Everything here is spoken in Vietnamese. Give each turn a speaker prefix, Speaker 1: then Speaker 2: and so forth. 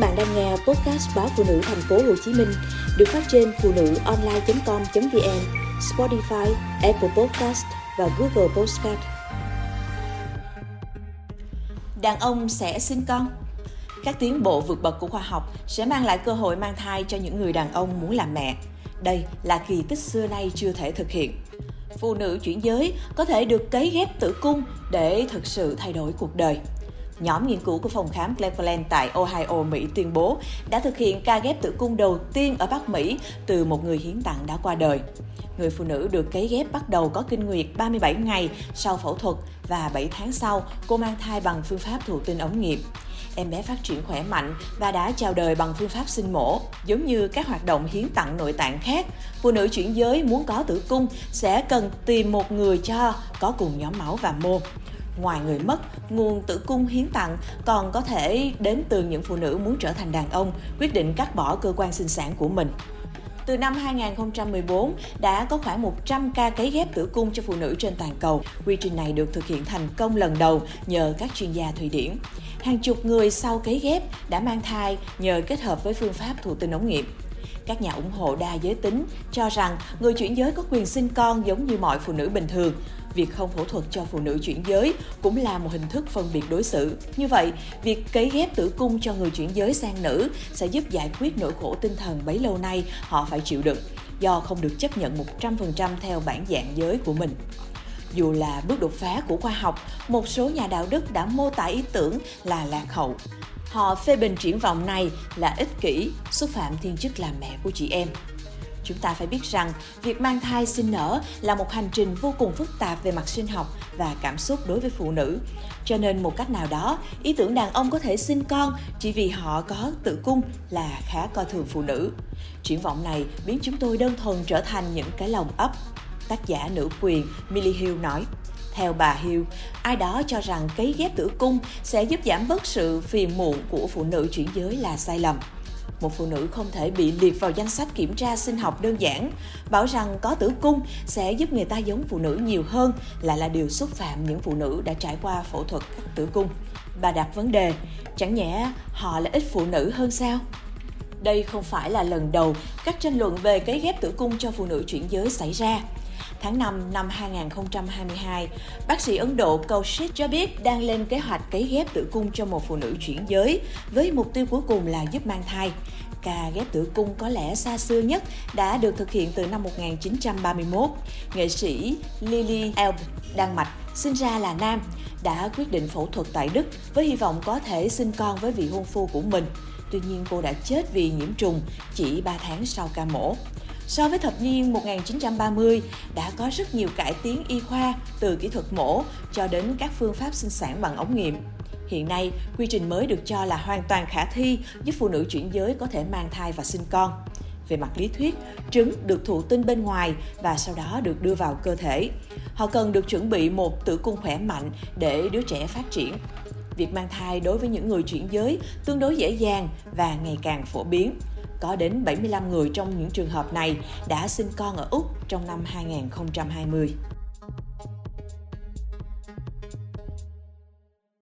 Speaker 1: bạn đang nghe podcast báo phụ nữ thành phố Hồ Chí Minh được phát trên phụ nữ online.com.vn, Spotify, Apple Podcast và Google Podcast. Đàn ông sẽ sinh con. Các tiến bộ vượt bậc của khoa học sẽ mang lại cơ hội mang thai cho những người đàn ông muốn làm mẹ. Đây là kỳ tích xưa nay chưa thể thực hiện. Phụ nữ chuyển giới có thể được cấy ghép tử cung để thực sự thay đổi cuộc đời nhóm nghiên cứu của phòng khám Cleveland tại Ohio, Mỹ tuyên bố đã thực hiện ca ghép tử cung đầu tiên ở Bắc Mỹ từ một người hiến tặng đã qua đời. Người phụ nữ được cấy ghép bắt đầu có kinh nguyệt 37 ngày sau phẫu thuật và 7 tháng sau cô mang thai bằng phương pháp thụ tinh ống nghiệm em bé phát triển khỏe mạnh và đã chào đời bằng phương pháp sinh mổ. Giống như các hoạt động hiến tặng nội tạng khác, phụ nữ chuyển giới muốn có tử cung sẽ cần tìm một người cho có cùng nhóm máu và mô. Ngoài người mất, nguồn tử cung hiến tặng còn có thể đến từ những phụ nữ muốn trở thành đàn ông, quyết định cắt bỏ cơ quan sinh sản của mình. Từ năm 2014, đã có khoảng 100 ca cấy ghép tử cung cho phụ nữ trên toàn cầu. Quy trình này được thực hiện thành công lần đầu nhờ các chuyên gia Thụy Điển. Hàng chục người sau cấy ghép đã mang thai nhờ kết hợp với phương pháp thụ tinh ống nghiệm. Các nhà ủng hộ đa giới tính cho rằng người chuyển giới có quyền sinh con giống như mọi phụ nữ bình thường. Việc không phẫu thuật cho phụ nữ chuyển giới cũng là một hình thức phân biệt đối xử. Như vậy, việc cấy ghép tử cung cho người chuyển giới sang nữ sẽ giúp giải quyết nỗi khổ tinh thần bấy lâu nay họ phải chịu đựng do không được chấp nhận 100% theo bản dạng giới của mình. Dù là bước đột phá của khoa học, một số nhà đạo đức đã mô tả ý tưởng là lạc hậu. Họ phê bình triển vọng này là ích kỷ, xúc phạm thiên chức làm mẹ của chị em. Chúng ta phải biết rằng việc mang thai sinh nở là một hành trình vô cùng phức tạp về mặt sinh học và cảm xúc đối với phụ nữ. Cho nên một cách nào đó, ý tưởng đàn ông có thể sinh con chỉ vì họ có tử cung là khá coi thường phụ nữ. Triển vọng này biến chúng tôi đơn thuần trở thành những cái lòng ấp. Tác giả nữ quyền Millie Hill nói. Theo bà Hill, ai đó cho rằng cấy ghép tử cung sẽ giúp giảm bớt sự phiền muộn của phụ nữ chuyển giới là sai lầm. Một phụ nữ không thể bị liệt vào danh sách kiểm tra sinh học đơn giản, bảo rằng có tử cung sẽ giúp người ta giống phụ nữ nhiều hơn lại là điều xúc phạm những phụ nữ đã trải qua phẫu thuật cắt tử cung. Bà đặt vấn đề, chẳng nhẽ họ là ít phụ nữ hơn sao? Đây không phải là lần đầu các tranh luận về cấy ghép tử cung cho phụ nữ chuyển giới xảy ra. Tháng 5 năm 2022, bác sĩ Ấn Độ Kaushik cho biết đang lên kế hoạch cấy ghép tử cung cho một phụ nữ chuyển giới với mục tiêu cuối cùng là giúp mang thai. Ca ghép tử cung có lẽ xa xưa nhất đã được thực hiện từ năm 1931. Nghệ sĩ Lily Elb, Đan Mạch, sinh ra là nam, đã quyết định phẫu thuật tại Đức với hy vọng có thể sinh con với vị hôn phu của mình. Tuy nhiên cô đã chết vì nhiễm trùng chỉ 3 tháng sau ca mổ. So với thập niên 1930, đã có rất nhiều cải tiến y khoa từ kỹ thuật mổ cho đến các phương pháp sinh sản bằng ống nghiệm. Hiện nay, quy trình mới được cho là hoàn toàn khả thi giúp phụ nữ chuyển giới có thể mang thai và sinh con. Về mặt lý thuyết, trứng được thụ tinh bên ngoài và sau đó được đưa vào cơ thể. Họ cần được chuẩn bị một tử cung khỏe mạnh để đứa trẻ phát triển. Việc mang thai đối với những người chuyển giới tương đối dễ dàng và ngày càng phổ biến. Có đến 75 người trong những trường hợp này đã sinh con ở Úc trong năm 2020.